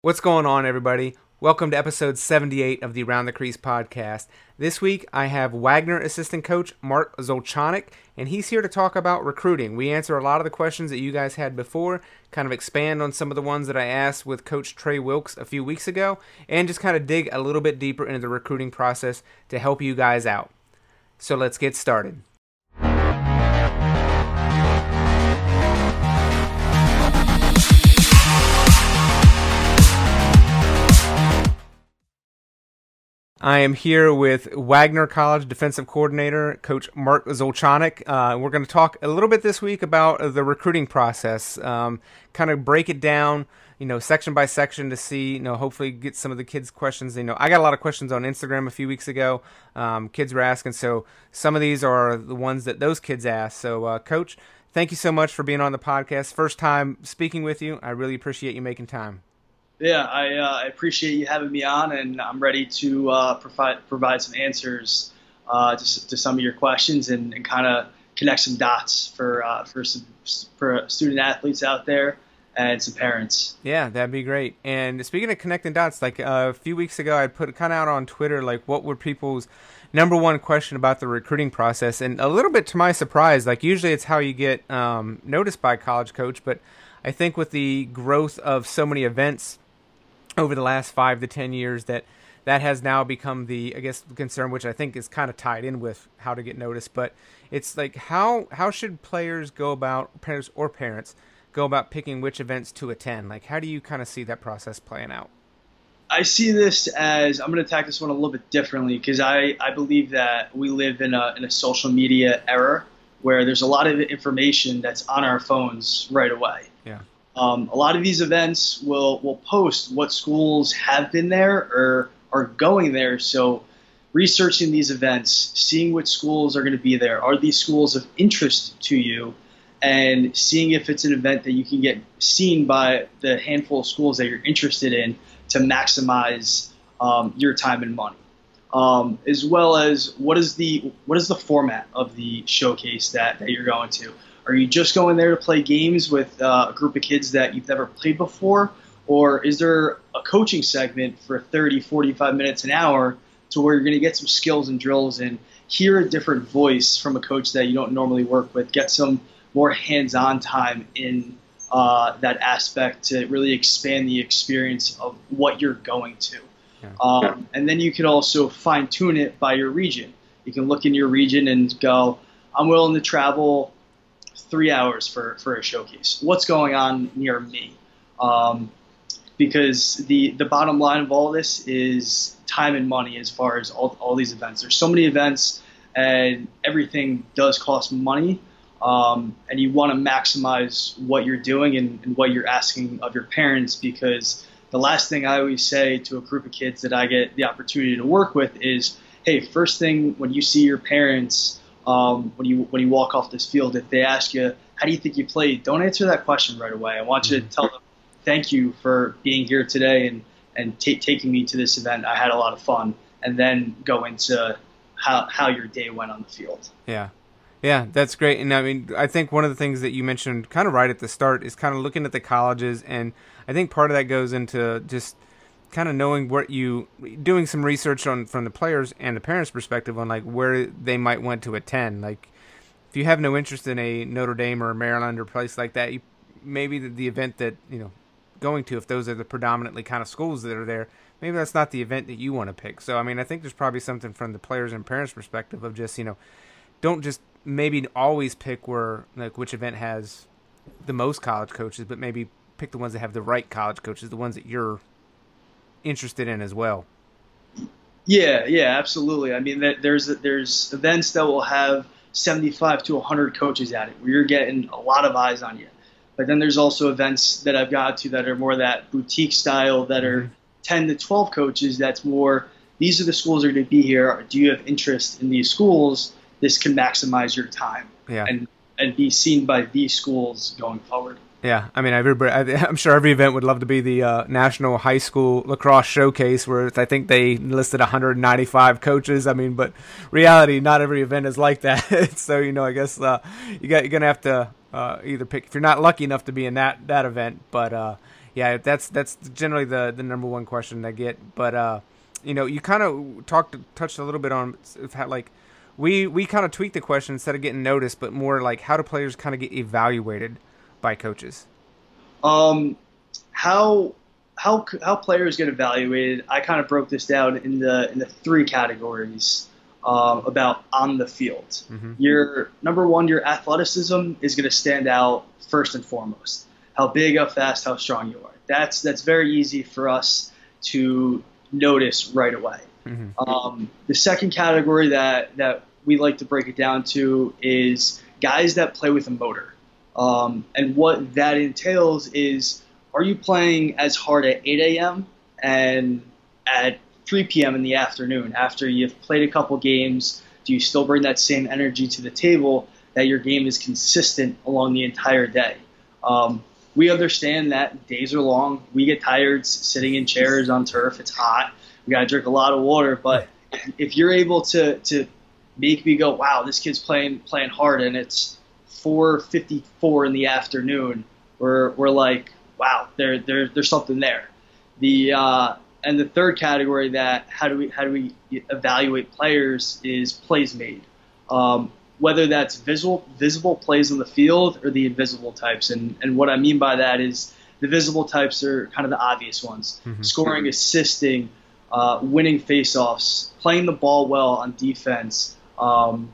What's going on, everybody? Welcome to episode 78 of the Around the Crease podcast. This week, I have Wagner assistant coach Mark Zolchanik, and he's here to talk about recruiting. We answer a lot of the questions that you guys had before, kind of expand on some of the ones that I asked with Coach Trey Wilkes a few weeks ago, and just kind of dig a little bit deeper into the recruiting process to help you guys out. So let's get started. I am here with Wagner College defensive coordinator, Coach Mark Zolchanik. Uh, we're going to talk a little bit this week about the recruiting process, um, kind of break it down, you know, section by section to see, you know, hopefully get some of the kids' questions. You know, I got a lot of questions on Instagram a few weeks ago. Um, kids were asking, so some of these are the ones that those kids asked. So, uh, Coach, thank you so much for being on the podcast. First time speaking with you. I really appreciate you making time. Yeah, I, uh, I appreciate you having me on, and I'm ready to uh, provide provide some answers uh, to, to some of your questions and, and kind of connect some dots for uh, for some for student athletes out there and some parents. Yeah, that'd be great. And speaking of connecting dots, like uh, a few weeks ago, I put kind of out on Twitter like what were people's number one question about the recruiting process, and a little bit to my surprise, like usually it's how you get um, noticed by a college coach, but I think with the growth of so many events over the last five to ten years that that has now become the I guess concern, which I think is kind of tied in with how to get noticed. But it's like how how should players go about parents or parents go about picking which events to attend? Like how do you kind of see that process playing out? I see this as I'm going to attack this one a little bit differently because I, I believe that we live in a in a social media era where there's a lot of information that's on our phones right away. Um, a lot of these events will will post what schools have been there or are going there. So researching these events, seeing which schools are going to be there, are these schools of interest to you, and seeing if it's an event that you can get seen by the handful of schools that you're interested in to maximize um, your time and money. Um, as well as what is the what is the format of the showcase that, that you're going to? Are you just going there to play games with uh, a group of kids that you've never played before? Or is there a coaching segment for 30, 45 minutes, an hour to where you're going to get some skills and drills and hear a different voice from a coach that you don't normally work with, get some more hands on time in uh, that aspect to really expand the experience of what you're going to. Yeah. Um, and then you can also fine tune it by your region. You can look in your region and go, I'm willing to travel three hours for, for a showcase. What's going on near me? Um, because the, the bottom line of all this is time and money as far as all, all these events. There's so many events and everything does cost money. Um, and you want to maximize what you're doing and, and what you're asking of your parents because the last thing I always say to a group of kids that I get the opportunity to work with is, hey, first thing when you see your parents um, when you when you walk off this field, if they ask you how do you think you played, don't answer that question right away. I want you to mm-hmm. tell them thank you for being here today and and t- taking me to this event. I had a lot of fun, and then go into how how your day went on the field. Yeah. Yeah, that's great. And I mean, I think one of the things that you mentioned kind of right at the start is kind of looking at the colleges. And I think part of that goes into just kind of knowing what you doing some research on from the players and the parents' perspective on like where they might want to attend. Like if you have no interest in a Notre Dame or Maryland or place like that, you, maybe the, the event that you know going to if those are the predominantly kind of schools that are there, maybe that's not the event that you want to pick. So I mean, I think there's probably something from the players and parents' perspective of just you know don't just maybe always pick where like which event has the most college coaches, but maybe pick the ones that have the right college coaches, the ones that you're interested in as well. Yeah, yeah, absolutely. I mean, there's there's events that will have 75 to 100 coaches at it, where you're getting a lot of eyes on you. But then there's also events that I've got to that are more that boutique style, that are mm-hmm. 10 to 12 coaches. That's more. These are the schools that are going to be here. Do you have interest in these schools? This can maximize your time yeah. and and be seen by these schools going forward. Yeah, I mean, everybody, I'm sure every event would love to be the uh, National High School Lacrosse Showcase, where I think they listed 195 coaches. I mean, but reality, not every event is like that. so you know, I guess uh, you got you're gonna have to uh, either pick if you're not lucky enough to be in that that event. But uh, Yeah, that's that's generally the the number one question I get. But uh, you know, you kind of talked touched a little bit on like we we kind of tweak the question instead of getting noticed, but more like how do players kind of get evaluated by coaches? Um, how how how players get evaluated? I kind of broke this down in the in the three categories um, about on the field. Mm-hmm. Your number one, your athleticism is going to stand out first and foremost. How big, how fast, how strong you are. That's that's very easy for us to notice right away. Mm-hmm. Um, the second category that that we like to break it down to is guys that play with a motor. Um, and what that entails is are you playing as hard at 8 a.m. and at 3 p.m. in the afternoon after you've played a couple games? Do you still bring that same energy to the table that your game is consistent along the entire day? Um, we understand that days are long. We get tired sitting in chairs on turf. It's hot. We got to drink a lot of water. But if you're able to, to make me go, wow, this kid's playing playing hard, and it's 4:54 in the afternoon, we're we're like, wow, there there there's something there. The uh, and the third category that how do we how do we evaluate players is plays made. Um, whether that's visual visible plays on the field or the invisible types. And, and what I mean by that is the visible types are kind of the obvious ones mm-hmm. scoring, assisting, uh, winning faceoffs, playing the ball well on defense. Um,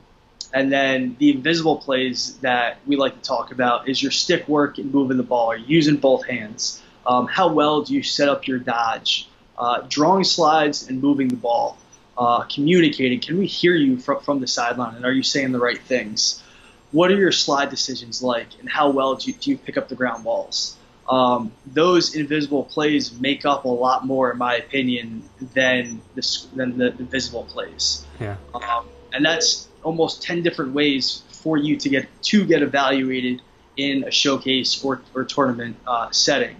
and then the invisible plays that we like to talk about is your stick work and moving the ball, or using both hands. Um, how well do you set up your dodge? Uh, drawing slides and moving the ball uh, communicating? Can we hear you from, from the sideline? And are you saying the right things? What are your slide decisions like? And how well do you, do you pick up the ground balls? Um, those invisible plays make up a lot more, in my opinion, than the, than the, the visible plays. Yeah. Um, and that's almost 10 different ways for you to get to get evaluated in a showcase or, or tournament uh, setting.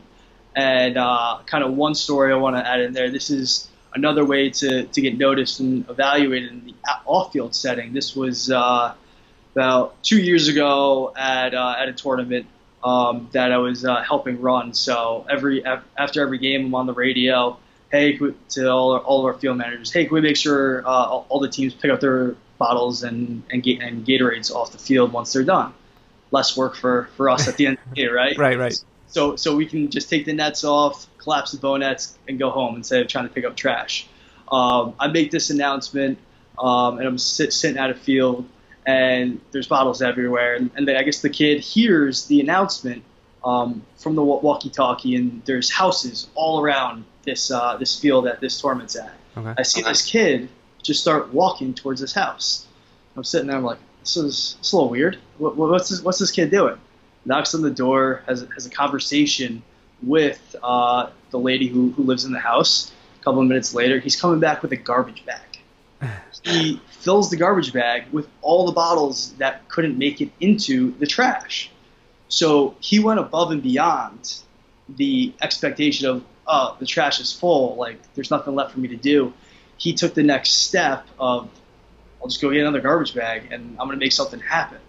And uh, kind of one story I want to add in there. This is another way to, to get noticed and evaluated in the off-field setting. This was uh, about two years ago at uh, at a tournament um, that I was uh, helping run. So every after every game, I'm on the radio. Hey, to all all of our field managers. Hey, can we make sure uh, all, the teams pick up their bottles and and, and Gatorades off the field once they're done? Less work for, for us at the end of the day, right? right, right. So so we can just take the nets off, collapse the bow nets, and go home instead of trying to pick up trash. Um, I make this announcement, um, and I'm sit, sitting at a field, and there's bottles everywhere, and, and I guess the kid hears the announcement um, from the walkie-talkie, and there's houses all around this uh, this field that this tournament's at. Okay. I see okay. this kid just start walking towards this house. I'm sitting there, I'm like, this is, this is a little weird. What, what's this, what's this kid doing? knocks on the door, has, has a conversation with uh, the lady who, who lives in the house. A couple of minutes later, he's coming back with a garbage bag. he fills the garbage bag with all the bottles that couldn't make it into the trash. So he went above and beyond the expectation of, oh, the trash is full, like there's nothing left for me to do. He took the next step of, I'll just go get another garbage bag and I'm going to make something happen.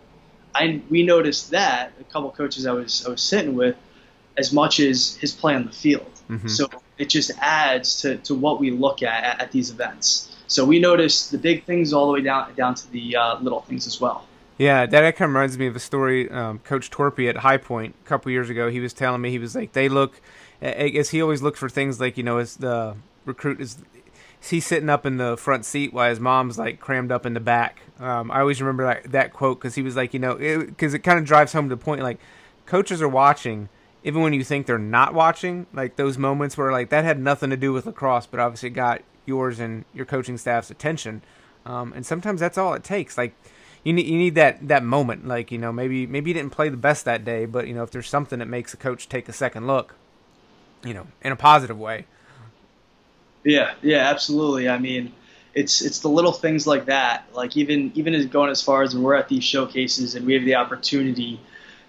I we noticed that a couple coaches I was I was sitting with, as much as his play on the field. Mm-hmm. So it just adds to, to what we look at, at, at these events. So we notice the big things all the way down down to the uh, little things as well. Yeah, that kind of reminds me of a story. Um, Coach Torpey at High Point a couple years ago, he was telling me he was like they look. I guess he always looked for things like you know as the recruit is he's sitting up in the front seat while his mom's like crammed up in the back. Um, I always remember that that quote because he was like, you know, because it, it kind of drives home the point like coaches are watching even when you think they're not watching. Like those moments where like that had nothing to do with lacrosse, but obviously got yours and your coaching staff's attention. Um, and sometimes that's all it takes. Like you need you need that that moment. Like you know maybe maybe you didn't play the best that day, but you know if there's something that makes a coach take a second look, you know, in a positive way yeah, yeah, absolutely. I mean, it's it's the little things like that. Like even even as going as far as when we're at these showcases and we have the opportunity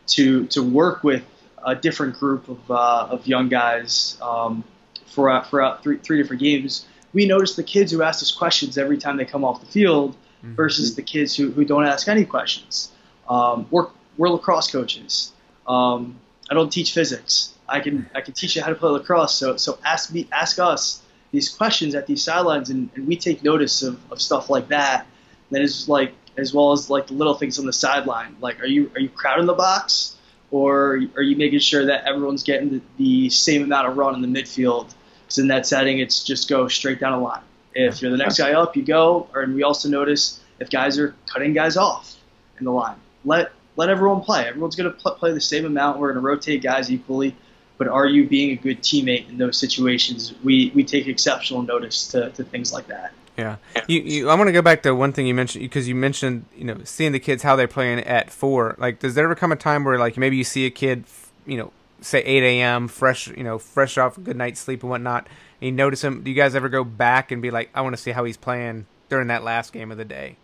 to to work with a different group of uh, of young guys um, for uh, for uh, three three different games. We notice the kids who ask us questions every time they come off the field mm-hmm. versus the kids who, who don't ask any questions. Um, we're we're lacrosse coaches. Um, I don't teach physics. I can I can teach you how to play lacrosse. So so ask me ask us these questions at these sidelines, and, and we take notice of, of stuff like that. That is like as well as like the little things on the sideline. Like, are you are you crowding the box, or are you making sure that everyone's getting the, the same amount of run in the midfield? Because in that setting, it's just go straight down the line. If you're the next guy up, you go. Or, and we also notice if guys are cutting guys off in the line. Let let everyone play. Everyone's going to play the same amount. We're going to rotate guys equally. But are you being a good teammate in those situations? We we take exceptional notice to, to things like that. Yeah, you, you, I want to go back to one thing you mentioned because you mentioned you know seeing the kids how they're playing at four. Like, does there ever come a time where like maybe you see a kid, you know, say eight a.m. fresh, you know, fresh off a good night's sleep and whatnot, and you notice him? Do you guys ever go back and be like, I want to see how he's playing during that last game of the day?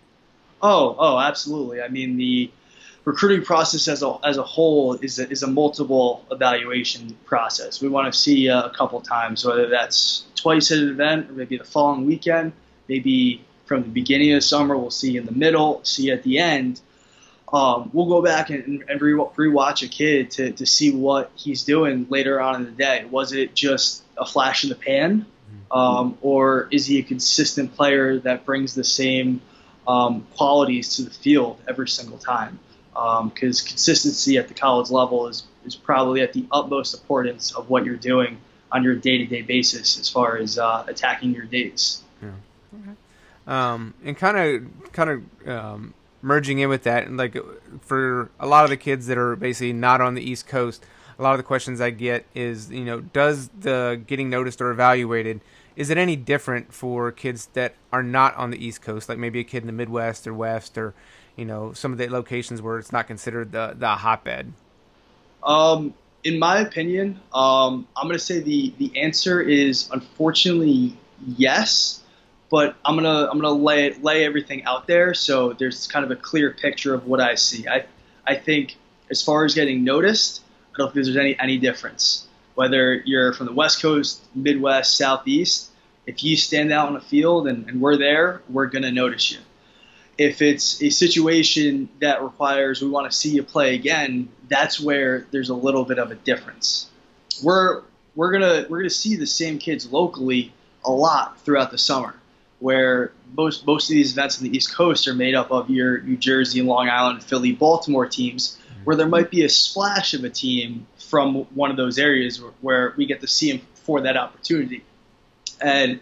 Oh, oh, absolutely. I mean the recruiting process as a, as a whole is a, is a multiple evaluation process. We want to see a couple times, whether that's twice at an event or maybe the following weekend, maybe from the beginning of the summer, we'll see in the middle, see at the end. Um, we'll go back and, and re- rewatch a kid to, to see what he's doing later on in the day. Was it just a flash in the pan? Um, or is he a consistent player that brings the same um, qualities to the field every single time? Because um, consistency at the college level is, is probably at the utmost importance of what you're doing on your day-to-day basis as far as uh, attacking your days. Yeah. Um, and kind of kind of um, merging in with that, and like for a lot of the kids that are basically not on the East Coast, a lot of the questions I get is, you know, does the getting noticed or evaluated is it any different for kids that are not on the East Coast, like maybe a kid in the Midwest or West, or you know some of the locations where it's not considered the the hotbed? Um, in my opinion, um, I'm going to say the the answer is unfortunately yes, but I'm gonna I'm gonna lay lay everything out there so there's kind of a clear picture of what I see. I I think as far as getting noticed, I don't think there's any any difference whether you're from the West Coast, Midwest, Southeast. If you stand out on a field and, and we're there, we're gonna notice you if it's a situation that requires we want to see you play again, that's where there's a little bit of a difference. We're we're gonna we're gonna see the same kids locally a lot throughout the summer, where most most of these events on the East Coast are made up of your New Jersey, Long Island, Philly, Baltimore teams, where there might be a splash of a team from one of those areas where, we get to see them for that opportunity, and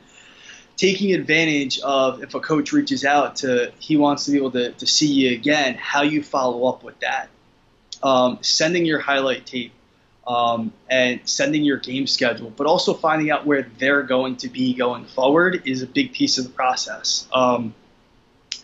taking advantage of if a coach reaches out to he wants to be able to, to see you again, how you follow up with that. Um, sending your highlight tape um, and sending your game schedule, but also finding out where they're going to be going forward is a big piece of the process. Um,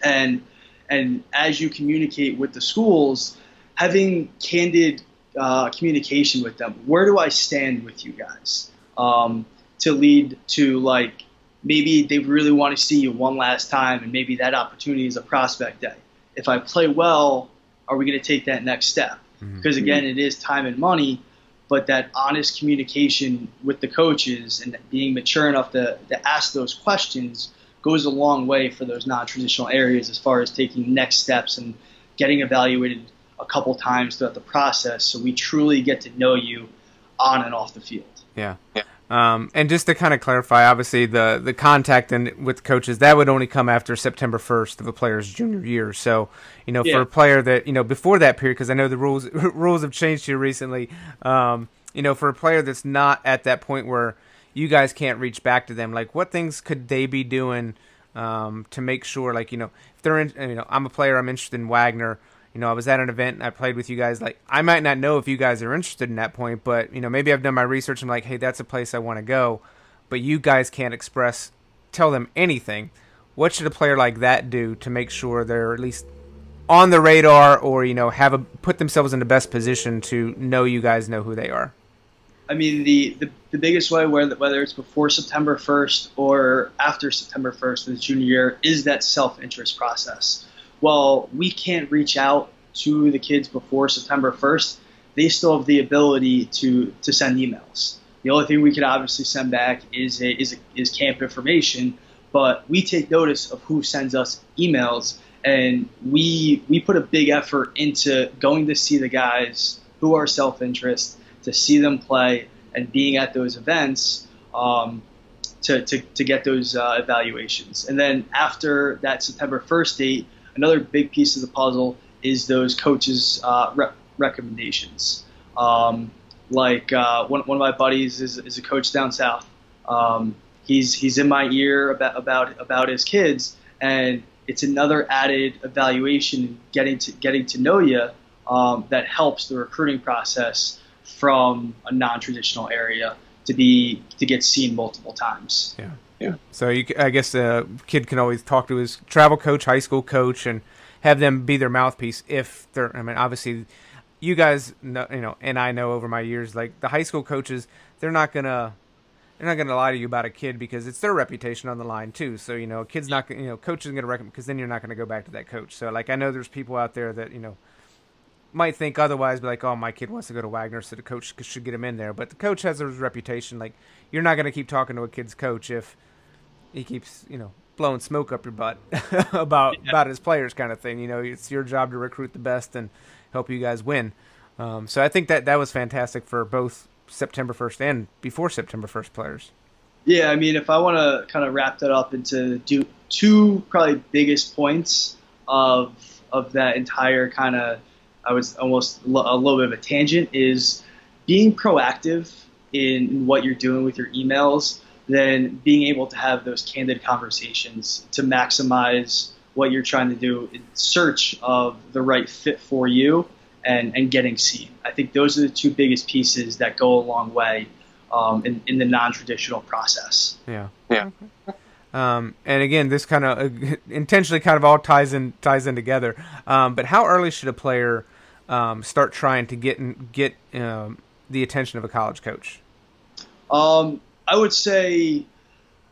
and and as you communicate with the schools, having candid uh, communication with them. Where do I stand with you guys? Um, to lead to like maybe they really want to see you one last time, and maybe that opportunity is a prospect day. If I play well, are we going to take that next step? Mm-hmm. Because again, it is time and money, but that honest communication with the coaches and being mature enough to, to ask those questions goes a long way for those non-traditional areas as far as taking next steps and getting evaluated a couple times throughout the process so we truly get to know you on and off the field. Yeah. yeah. Um, and just to kind of clarify, obviously the the contact and with coaches that would only come after September first of a player's junior year. So you know, yeah. for a player that you know before that period, because I know the rules rules have changed here recently. Um, you know, for a player that's not at that point where you guys can't reach back to them, like what things could they be doing um, to make sure, like you know, if they're in, you know, I'm a player, I'm interested in Wagner you know, I was at an event and I played with you guys. Like, I might not know if you guys are interested in that point, but you know, maybe I've done my research I'm like, hey, that's a place I want to go. But you guys can't express, tell them anything. What should a player like that do to make sure they're at least on the radar, or you know, have a put themselves in the best position to know you guys know who they are? I mean, the, the, the biggest way, whether, whether it's before September 1st or after September 1st of the junior year, is that self interest process well, we can't reach out to the kids before September 1st, they still have the ability to, to send emails. The only thing we could obviously send back is a, is, a, is camp information, but we take notice of who sends us emails, and we we put a big effort into going to see the guys who are self interest to see them play and being at those events um, to, to, to get those uh, evaluations. And then after that September 1st date, another big piece of the puzzle is those coaches' uh, re- recommendations. Um, like uh, one, one of my buddies is, is a coach down south. Um, he's he's in my ear about about about his kids, and it's another added evaluation getting to getting to know you um, that helps the recruiting process from a non-traditional area to be to get seen multiple times. Yeah. Yeah. So you, I guess a kid can always talk to his travel coach, high school coach, and have them be their mouthpiece if they're. I mean, obviously, you guys know, you know, and I know over my years, like the high school coaches, they're not gonna. They're not going to lie to you about a kid because it's their reputation on the line too. So you know, a kid's not, you know, coach isn't going to recommend because then you're not going to go back to that coach. So like, I know there's people out there that you know might think otherwise, be like, oh, my kid wants to go to Wagner, so the coach should get him in there. But the coach has his reputation. Like, you're not going to keep talking to a kid's coach if he keeps, you know, blowing smoke up your butt about yeah. about his players, kind of thing. You know, it's your job to recruit the best and help you guys win. Um, so I think that that was fantastic for both September 1st and before September 1st players. Yeah, I mean, if I want to kind of wrap that up into do, two probably biggest points of of that entire kind of I was almost a little bit of a tangent is being proactive in what you're doing with your emails, then being able to have those candid conversations to maximize what you're trying to do in search of the right fit for you and, and getting seen. I think those are the two biggest pieces that go a long way um, in, in the non-traditional process. Yeah. Yeah. Um, and again, this kind of uh, intentionally kind of all ties in ties in together. Um, but how early should a player um, start trying to get get um, the attention of a college coach? Um, I would say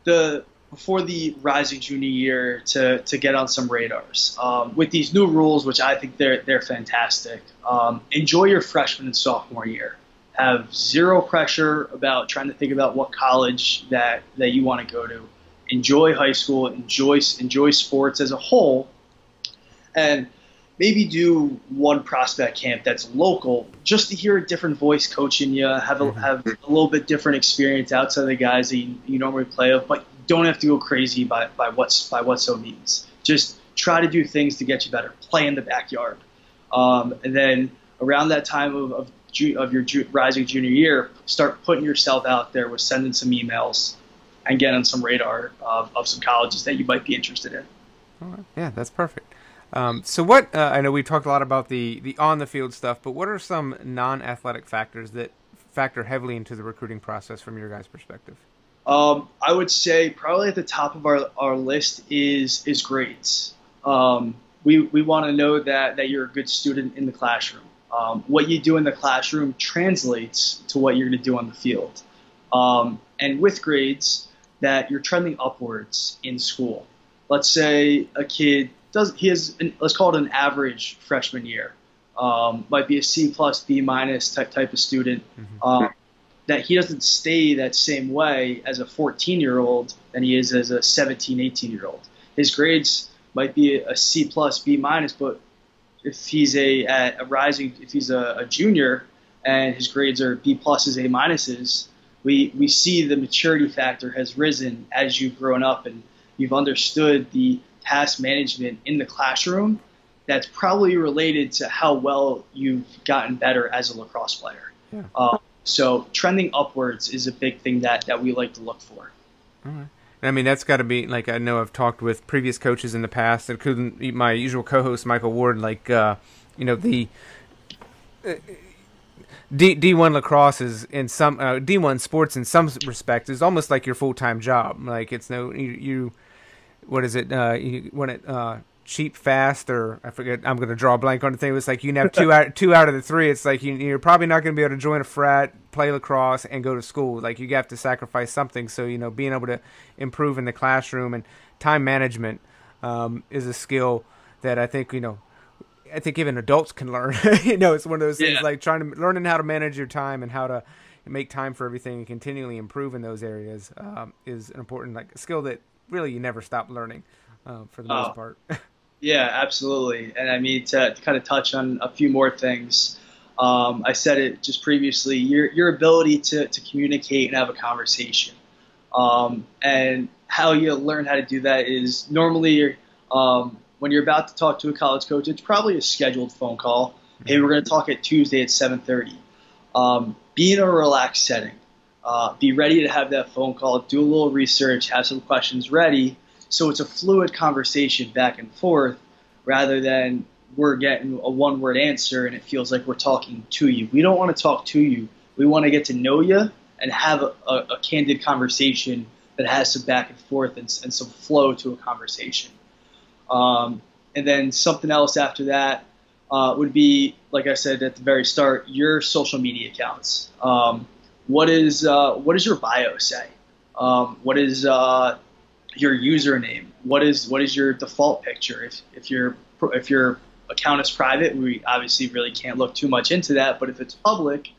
the before the rising junior year to, to get on some radars um, with these new rules, which I think they're they're fantastic. Um, enjoy your freshman and sophomore year. Have zero pressure about trying to think about what college that that you want to go to. Enjoy high school. Enjoy enjoy sports as a whole, and maybe do one prospect camp that's local just to hear a different voice coaching you, have a, mm-hmm. have a little bit different experience outside of the guys that you, you normally play with, but don't have to go crazy by, by what's by what so means. Just try to do things to get you better. Play in the backyard, um, and then around that time of of, ju- of your ju- rising junior year, start putting yourself out there with sending some emails and getting on some radar of, of some colleges that you might be interested in. All right. Yeah, that's perfect. Um, so what uh, I know we talked a lot about the the on the field stuff, but what are some non athletic factors that factor heavily into the recruiting process from your guys' perspective? Um, I would say probably at the top of our, our list is is grades. Um, we we want to know that that you're a good student in the classroom. Um, what you do in the classroom translates to what you're going to do on the field. Um, and with grades, that you're trending upwards in school. Let's say a kid does he has an, let's call it an average freshman year. Um, might be a C plus B minus type type of student. Mm-hmm. Um, that he doesn't stay that same way as a 14 year old than he is as a 17, 18 year old. His grades might be a C plus B minus, but if he's a a rising, if he's a, a junior and his grades are B pluses, A minuses, we we see the maturity factor has risen as you've grown up and you've understood the task management in the classroom that's probably related to how well you've gotten better as a lacrosse player. Yeah. Uh, so trending upwards is a big thing that, that we like to look for. All right. I mean, that's got to be like I know I've talked with previous coaches in the past, including my usual co-host Michael Ward. Like, uh, you know, the uh, D D one lacrosse is in some uh, D one sports in some respects is almost like your full time job. Like, it's no you, you what is it? Uh, you, when it uh, cheap fast or I forget. I'm going to draw a blank on the thing. It's like you have two out two out of the three. It's like you, are probably not going to be able to join a frat, play lacrosse, and go to school. Like you have to sacrifice something. So you know, being able to improve in the classroom and time management um, is a skill that I think you know. I think even adults can learn. you know, it's one of those things yeah. like trying to learning how to manage your time and how to make time for everything and continually improve in those areas um, is an important like skill that really you never stop learning uh, for the most oh. part. yeah, absolutely. And I mean to, to, kind of touch on a few more things. Um, I said it just previously. Your your ability to to communicate and have a conversation, um, and how you learn how to do that is normally um, when you're about to talk to a college coach, it's probably a scheduled phone call. Hey, we're going to talk at Tuesday at 7:30. Um, be in a relaxed setting. Uh, be ready to have that phone call. Do a little research. Have some questions ready. So it's a fluid conversation back and forth, rather than we're getting a one-word answer and it feels like we're talking to you. We don't want to talk to you. We want to get to know you and have a, a, a candid conversation that has some back and forth and, and some flow to a conversation. Um, and then something else after that uh, would be, like I said at the very start, your social media accounts. Um, what is uh, what does your bio say? Um, what is uh, your username? What is what is your default picture? If if your if your account is private, we obviously really can't look too much into that. But if it's public,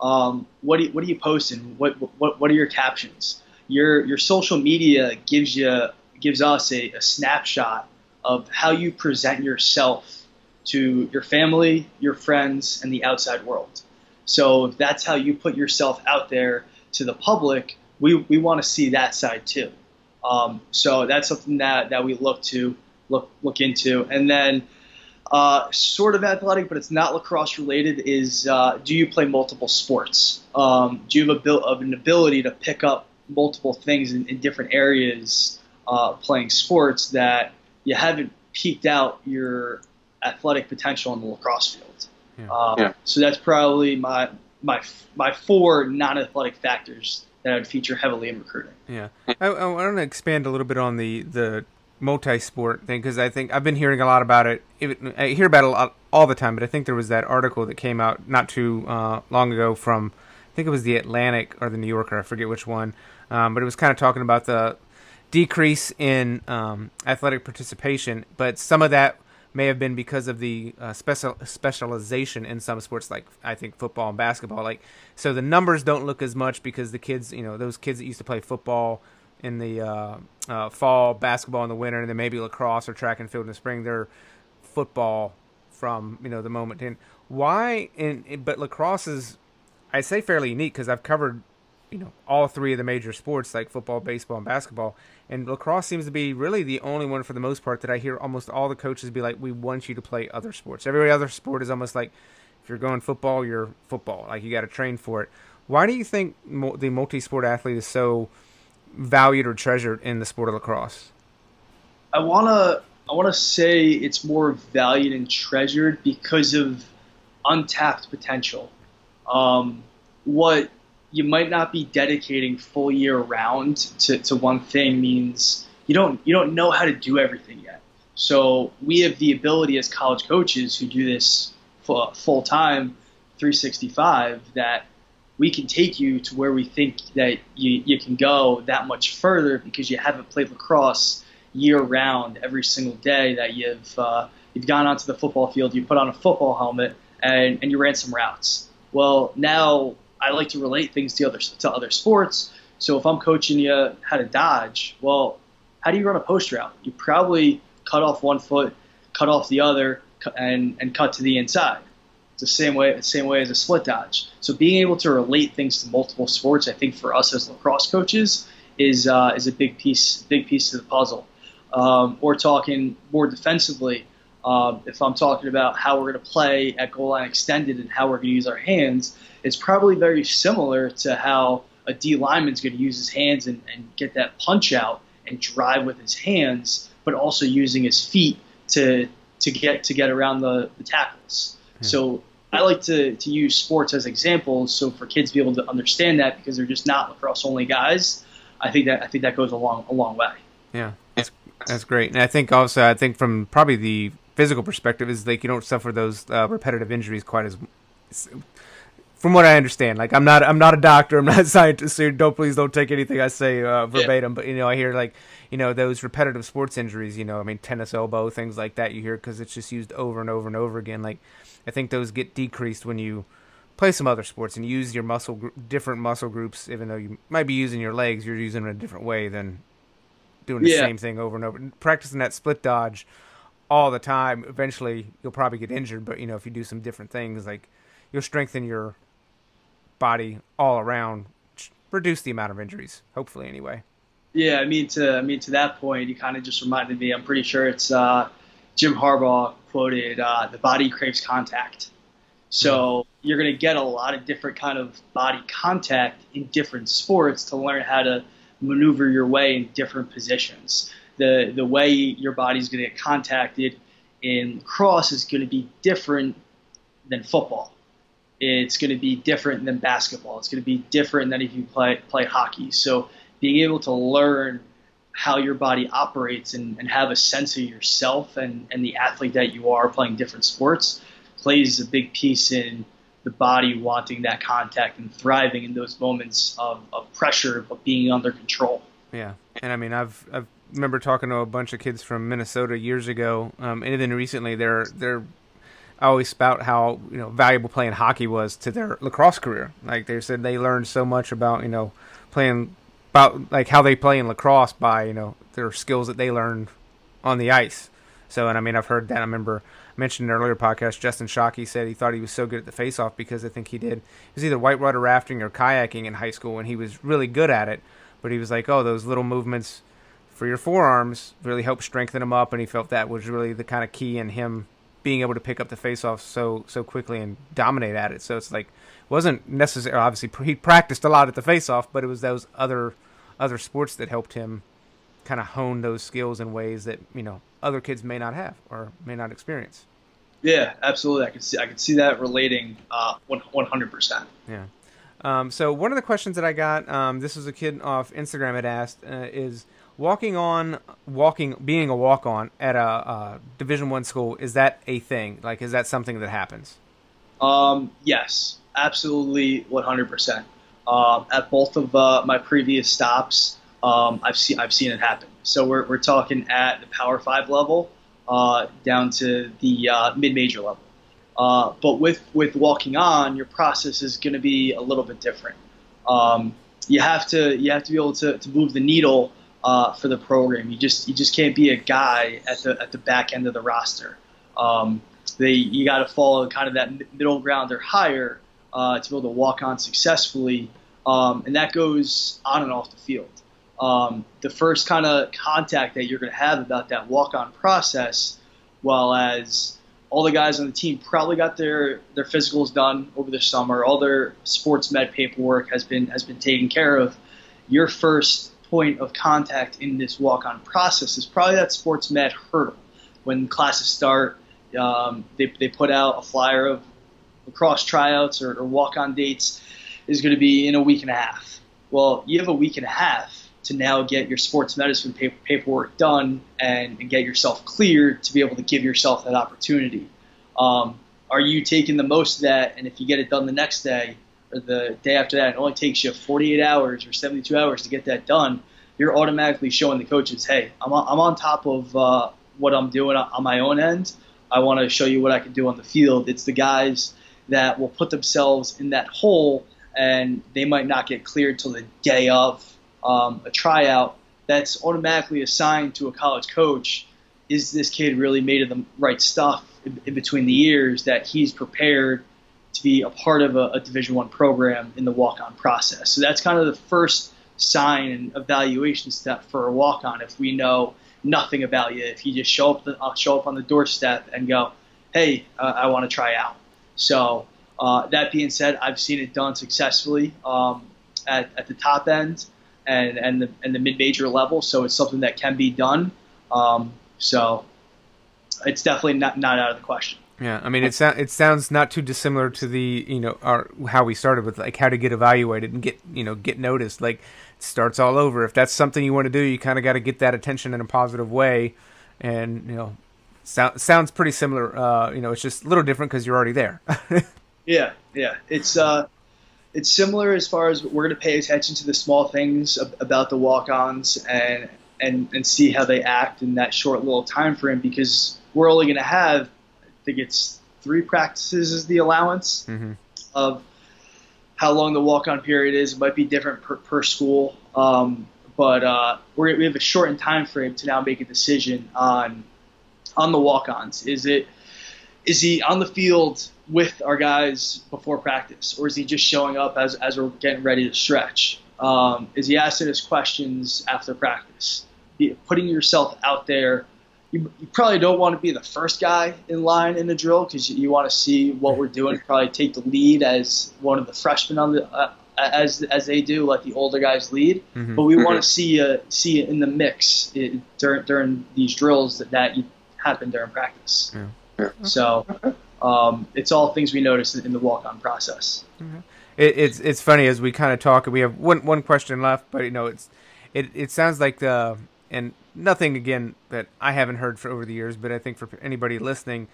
um, what do you, what are you posting? What what what are your captions? Your your social media gives you gives us a, a snapshot of how you present yourself to your family, your friends, and the outside world. So if that's how you put yourself out there to the public, we, we want to see that side too. Um, so that's something that, that we look to look look into. And then uh, sort of athletic, but it's not lacrosse related. Is uh, do you play multiple sports? Um, do you have a an ability to pick up multiple things in, in different areas uh, playing sports that you haven't peaked out your athletic potential in the lacrosse field. Yeah. Um, yeah. So that's probably my my my four non-athletic factors that I would feature heavily in recruiting. Yeah, I, I want to expand a little bit on the the multi-sport thing because I think I've been hearing a lot about it. I hear about it a lot all the time, but I think there was that article that came out not too uh, long ago from I think it was the Atlantic or the New Yorker, I forget which one, um, but it was kind of talking about the decrease in um, athletic participation, but some of that may have been because of the uh, special specialization in some sports, like I think football and basketball. Like, so the numbers don't look as much because the kids, you know, those kids that used to play football in the uh, uh, fall, basketball in the winter, and then maybe lacrosse or track and field in the spring, they're football from you know the moment. in. why? In but lacrosse is, I say, fairly unique because I've covered you know all three of the major sports like football, baseball, and basketball. And lacrosse seems to be really the only one for the most part that I hear almost all the coaches be like, "We want you to play other sports." Every other sport is almost like, if you're going football, you're football. Like you got to train for it. Why do you think the multi-sport athlete is so valued or treasured in the sport of lacrosse? I wanna I wanna say it's more valued and treasured because of untapped potential. Um, what you might not be dedicating full year round to, to one thing means you don't you don't know how to do everything yet. So we have the ability as college coaches who do this full time, 365, that we can take you to where we think that you, you can go that much further because you haven't played lacrosse year round every single day that you've uh, you've gone onto the football field, you put on a football helmet, and, and you ran some routes. Well, now I like to relate things to other to other sports. So if I'm coaching you how to dodge, well, how do you run a post route? You probably cut off one foot, cut off the other, and and cut to the inside. It's the same way, same way as a split dodge. So being able to relate things to multiple sports, I think for us as lacrosse coaches, is uh, is a big piece, big piece of the puzzle. Um, or talking more defensively, um, if I'm talking about how we're going to play at goal line extended and how we're going to use our hands, it's probably very similar to how a D lineman's going to use his hands and, and get that punch out and drive with his hands, but also using his feet to to get to get around the, the tackles. Hmm. So I like to, to use sports as examples so for kids to be able to understand that because they're just not lacrosse only guys. I think that I think that goes a long a long way. Yeah, that's that's great, and I think also I think from probably the physical perspective is like you don't suffer those uh, repetitive injuries quite as from what I understand, like I'm not I'm not a doctor, I'm not a scientist, so don't please don't take anything I say uh, verbatim. Yeah. But you know, I hear like you know those repetitive sports injuries. You know, I mean tennis elbow, things like that. You hear because it's just used over and over and over again. Like I think those get decreased when you play some other sports and use your muscle gr- different muscle groups. Even though you might be using your legs, you're using in a different way than doing the yeah. same thing over and over. Practicing that split dodge all the time, eventually you'll probably get injured. But you know, if you do some different things like you'll strengthen your body all around, reduce the amount of injuries. Hopefully, anyway. Yeah, I mean to I mean to that point, you kind of just reminded me. I'm pretty sure it's uh, Jim Harbaugh quoted, uh, "The body craves contact." So mm-hmm. you're going to get a lot of different kind of body contact in different sports to learn how to maneuver your way in different positions. The the way your body's going to get contacted in lacrosse is going to be different than football. It's going to be different than basketball. It's going to be different than if you play play hockey. So being able to learn how your body operates and, and have a sense of yourself and, and the athlete that you are playing different sports plays a big piece in the body wanting that contact and thriving in those moments of, of pressure but being under control. Yeah, and I mean I've I've remember talking to a bunch of kids from Minnesota years ago, um, and then recently they're they're I always spout how you know valuable playing hockey was to their lacrosse career. Like they said, they learned so much about you know playing about like how they play in lacrosse by you know their skills that they learned on the ice. So, and I mean, I've heard that. I remember mentioned in an earlier podcast, Justin Shockey said he thought he was so good at the face-off because I think he did. It was either whitewater rafting or kayaking in high school, and he was really good at it. But he was like, oh, those little movements for your forearms really helped strengthen him up, and he felt that was really the kind of key in him being able to pick up the face-off so so quickly and dominate at it. So it's like wasn't necessary. Obviously, he practiced a lot at the face-off, but it was those other other sports that helped him kind of hone those skills in ways that you know other kids may not have or may not experience. Yeah, absolutely. I can see I can see that relating uh, one hundred percent. Yeah. Um, so one of the questions that I got, um, this was a kid off Instagram had asked, uh, is walking on, walking, being a walk on at a, a Division One school. Is that a thing? Like, is that something that happens? Um, yes, absolutely, one hundred percent. Uh, at both of uh, my previous stops, um, I've seen I've seen it happen. So we're we're talking at the Power Five level uh, down to the uh, mid major level. Uh, but with with walking on, your process is going to be a little bit different. Um, you have to you have to be able to, to move the needle uh, for the program. You just you just can't be a guy at the at the back end of the roster. Um, they you got to follow kind of that middle ground or higher uh, to be able to walk on successfully, um, and that goes on and off the field. Um, the first kind of contact that you're going to have about that walk on process, while as all the guys on the team probably got their their physicals done over the summer, all their sports med paperwork has been has been taken care of. Your first point of contact in this walk on process is probably that sports med hurdle. When classes start, um, they, they put out a flyer of lacrosse tryouts or, or walk on dates is going to be in a week and a half. Well, you have a week and a half to now get your sports medicine paperwork done and, and, get yourself cleared to be able to give yourself that opportunity. Um, are you taking the most of that? And if you get it done the next day the day after that, it only takes you 48 hours or 72 hours to get that done. You're automatically showing the coaches, hey, I'm on, I'm on top of uh, what I'm doing on my own end. I want to show you what I can do on the field. It's the guys that will put themselves in that hole and they might not get cleared till the day of um, a tryout. That's automatically assigned to a college coach. Is this kid really made of the right stuff in, in between the years that he's prepared to be a part of a, a Division One program in the walk-on process? So that's kind of the first sign and evaluation step for a walk-on. If we know nothing about you, if you just show up, the, uh, show up on the doorstep and go, "Hey, uh, I want to try out." So uh, that being said, I've seen it done successfully um, at, at the top end and and the and the mid major level. So it's something that can be done. Um, so it's definitely not not out of the question. Yeah, I mean it sounds it sounds not too dissimilar to the you know our how we started with like how to get evaluated and get you know get noticed. Like it starts all over. If that's something you want to do, you kind of got to get that attention in a positive way, and you know sound, sounds pretty similar. Uh, you know, it's just a little different because you're already there. yeah, yeah, it's uh, it's similar as far as we're going to pay attention to the small things about the walk-ons and and and see how they act in that short little time frame because we're only going to have think it's three practices is the allowance mm-hmm. of how long the walk-on period is. It might be different per, per school, um, but uh, we have a shortened time frame to now make a decision on on the walk-ons. Is it is he on the field with our guys before practice, or is he just showing up as, as we're getting ready to stretch? Um, is he asking us questions after practice? putting yourself out there. You, you, probably don't want to be the first guy in line in the drill because you, you, want to see what we're doing. Probably take the lead as one of the freshmen on the uh, as as they do, let the older guys lead. Mm-hmm. But we want to see uh, see it in the mix it, during during these drills that that happen during practice. Yeah. So um, it's all things we notice in the walk on process. Mm-hmm. It, it's it's funny as we kind of talk. We have one one question left, but you know it's it it sounds like the and nothing again that I haven't heard for over the years, but I think for anybody listening,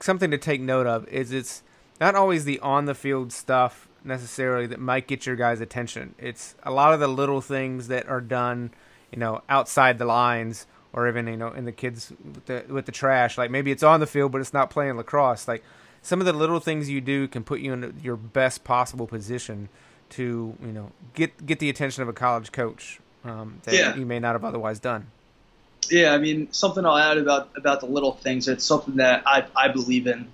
something to take note of is it's not always the on the field stuff necessarily that might get your guys' attention. It's a lot of the little things that are done, you know, outside the lines or even you know in the kids with the with the trash. Like maybe it's on the field, but it's not playing lacrosse. Like some of the little things you do can put you in your best possible position to you know get get the attention of a college coach um, that yeah. you may not have otherwise done. Yeah, I mean something I'll add about about the little things. It's something that I I believe in.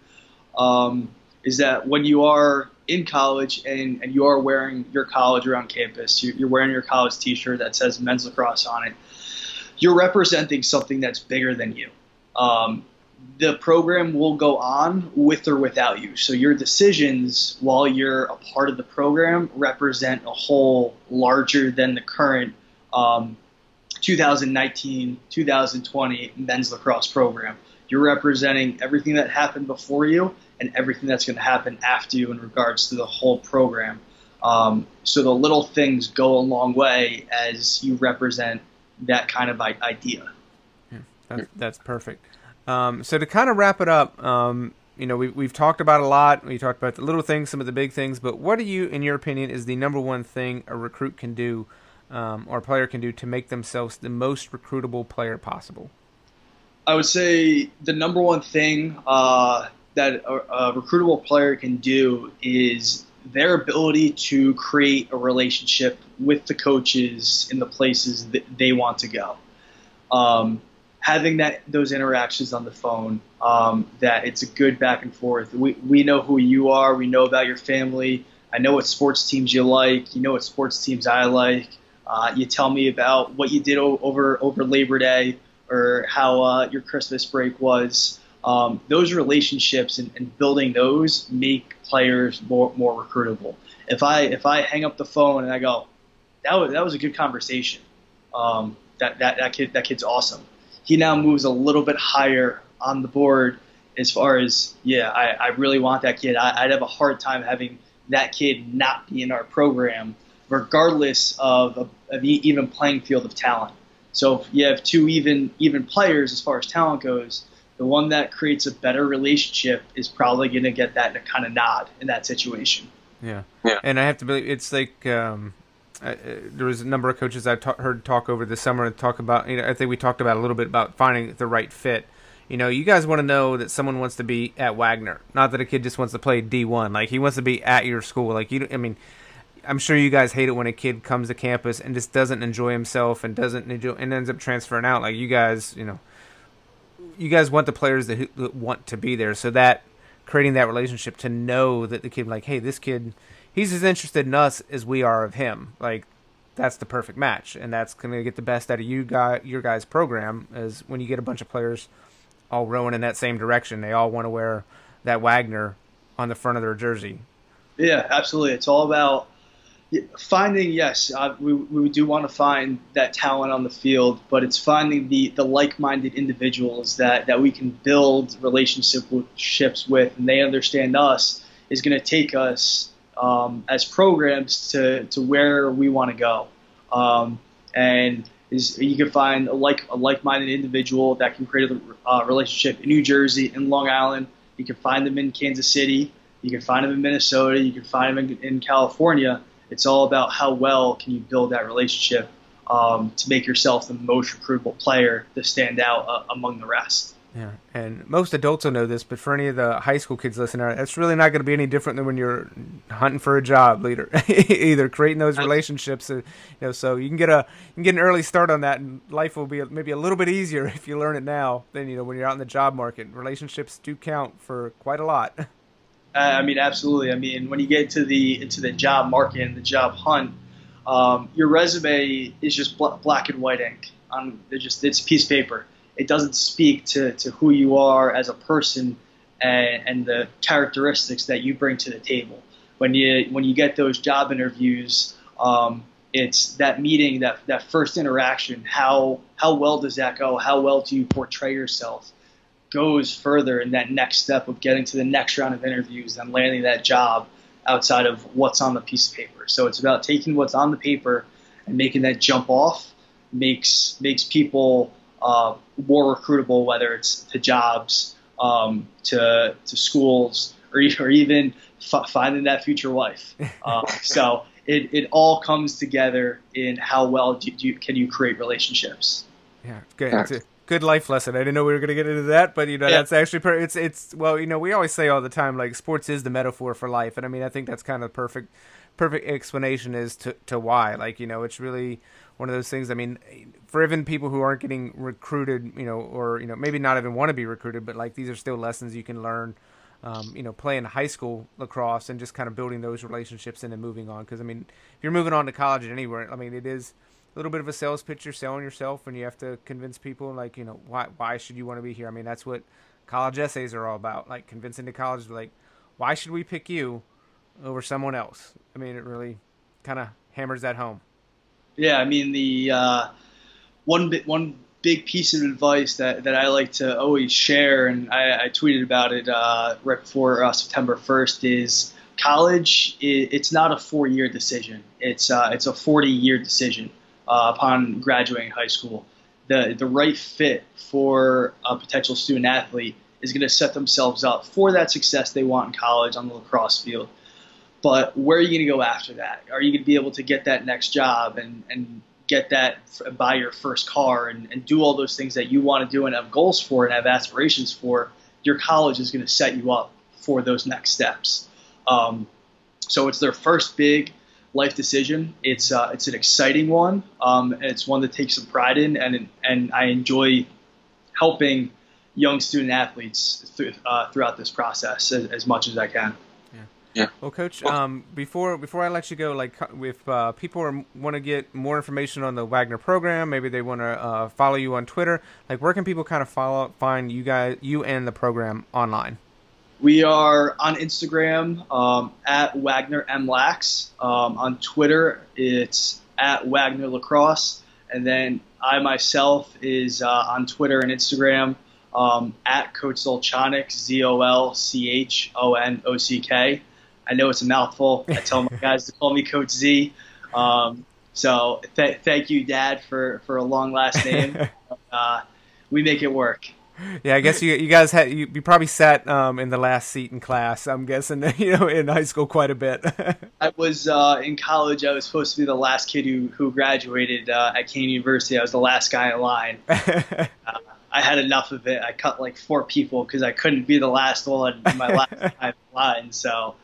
Um, is that when you are in college and, and you are wearing your college around campus, you're, you're wearing your college T-shirt that says men's lacrosse on it you're representing something that's bigger than you. Um, the program will go on with or without you. So your decisions while you're a part of the program represent a whole larger than the current um, 2019 2020 men's lacrosse program. You're representing everything that happened before you and everything that's going to happen after you in regards to the whole program. Um, so the little things go a long way as you represent that kind of idea. Yeah, that's, that's perfect. Um, so to kind of wrap it up, um, you know, we, we've talked about a lot. We talked about the little things, some of the big things, but what do you, in your opinion, is the number one thing a recruit can do um, or a player can do to make themselves the most recruitable player possible? I would say the number one thing uh, that a, a recruitable player can do is their ability to create a relationship with the coaches in the places that they want to go. Um, having that those interactions on the phone, um, that it's a good back and forth. We, we know who you are. We know about your family. I know what sports teams you like. You know what sports teams I like. Uh, you tell me about what you did over over Labor Day or how uh, your Christmas break was um, those relationships and, and, building those make players more more recruitable. If I if I hang up the phone and I go, that was that was a good conversation. Um, that that that kid that kid's awesome. He now moves a little bit higher on the board as far as yeah, I, I really want that kid. I, I'd have a hard time having that kid not be in our program, regardless of, of, of even playing field of talent. So if you have two even even players as far as talent goes, the one that creates a better relationship is probably going to get that kind of nod in that situation. Yeah, yeah. And I have to believe it's like um, I, uh, there was a number of coaches I ta- heard talk over the summer and talk about. You know, I think we talked about a little bit about finding the right fit. You know, you guys want to know that someone wants to be at Wagner, not that a kid just wants to play D one. Like he wants to be at your school. Like you, I mean. I'm sure you guys hate it when a kid comes to campus and just doesn't enjoy himself and doesn't enjoy and ends up transferring out. Like you guys, you know, you guys want the players that, that want to be there, so that creating that relationship to know that the kid like, hey, this kid, he's as interested in us as we are of him. Like that's the perfect match, and that's going to get the best out of you guy your guys' program. Is when you get a bunch of players all rowing in that same direction. They all want to wear that Wagner on the front of their jersey. Yeah, absolutely. It's all about finding yes uh, we, we do want to find that talent on the field but it's finding the, the like-minded individuals that, that we can build relationships with and they understand us is going to take us um, as programs to, to where we want to go. Um, and is you can find a like a like-minded individual that can create a uh, relationship in New Jersey in Long Island. You can find them in Kansas City. You can find them in Minnesota. You can find them in, in California it's all about how well can you build that relationship um, to make yourself the most recruitable player to stand out uh, among the rest. Yeah, and most adults will know this, but for any of the high school kids listening, that's really not going to be any different than when you're hunting for a job later. Either creating those relationships, uh, you know, so you can get a you can get an early start on that, and life will be maybe a little bit easier if you learn it now than you know when you're out in the job market. Relationships do count for quite a lot. I mean, absolutely. I mean, when you get into the into the job market and the job hunt, um, your resume is just black and white ink. It's just it's piece of paper it doesn't speak to, to who you are as a person and, and the characteristics that you bring to the table. When you when you get those job interviews, um, it's that meeting, that that first interaction. How how well does that go? How well do you portray yourself? Goes further in that next step of getting to the next round of interviews and landing that job outside of what's on the piece of paper. So it's about taking what's on the paper and making that jump off makes makes people uh, more recruitable, whether it's to jobs, um, to to schools, or, or even f- finding that future wife. Uh, so it, it all comes together in how well do you, can you create relationships. Yeah, good. Good life lesson. I didn't know we were going to get into that, but you know yeah. that's actually per- it's it's well, you know, we always say all the time like sports is the metaphor for life, and I mean I think that's kind of perfect perfect explanation is to to why. Like you know, it's really one of those things. I mean, for even people who aren't getting recruited, you know, or you know, maybe not even want to be recruited, but like these are still lessons you can learn. Um, you know, playing high school lacrosse and just kind of building those relationships and then moving on. Because I mean, if you're moving on to college and anywhere, I mean, it is little bit of a sales pitch. You're selling yourself, and you have to convince people, like, you know, why why should you want to be here? I mean, that's what college essays are all about. Like convincing the college, like, why should we pick you over someone else? I mean, it really kind of hammers that home. Yeah, I mean the uh, one bit one big piece of advice that, that I like to always share, and I, I tweeted about it uh, right before uh, September 1st, is college. It, it's not a four year decision. It's uh, it's a 40 year decision uh, upon graduating high school. The the right fit for a potential student athlete is going to set themselves up for that success they want in college on the lacrosse field. But where are you going to go after that? Are you going to be able to get that next job and, and get that, buy your first car and, and do all those things that you want to do and have goals for and have aspirations for? Your college is going to set you up for those next steps. Um, so it's their first big life decision. It's uh, it's an exciting one. Um, and it's one that takes some pride in, and and I enjoy helping young student athletes th- uh, throughout this process as, as much as I can. Yeah. Well, coach, um, before before I let you go, like if uh, people want to get more information on the Wagner program, maybe they want to uh, follow you on Twitter. Like, where can people kind of follow find you guys, you and the program online? We are on Instagram um, at Wagner MLax. Um, on Twitter, it's at Wagner Lacrosse, and then I myself is uh, on Twitter and Instagram um, at Coach Zolchonock, Z O L C H O N O C K. I know it's a mouthful. I tell my guys to call me Coach Z. Um, so th- thank you, Dad, for, for a long last name. uh, we make it work. Yeah, I guess you you guys had you, you probably sat um, in the last seat in class. I'm guessing you know in high school quite a bit. I was uh, in college. I was supposed to be the last kid who who graduated uh, at Kean University. I was the last guy in line. Uh, I had enough of it. I cut like four people because I couldn't be the last one in my last time in line. So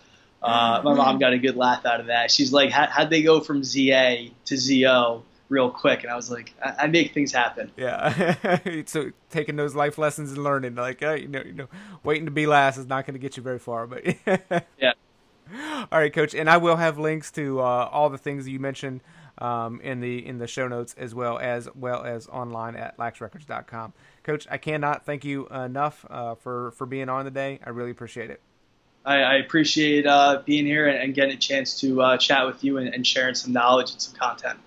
uh, my mom got a good laugh out of that. She's like, how'd they go from ZA to ZO real quick? And I was like, I, I make things happen. Yeah. so taking those life lessons and learning, like, uh, you know, you know, waiting to be last is not going to get you very far. But yeah. All right, Coach, and I will have links to uh, all the things you mentioned um, in the in the show notes as well as well as online at laxrecords.com. Coach, I cannot thank you enough uh, for for being on today. I really appreciate it. I, I appreciate uh, being here and, and, getting a chance to uh, chat with you and, and sharing some knowledge and some content.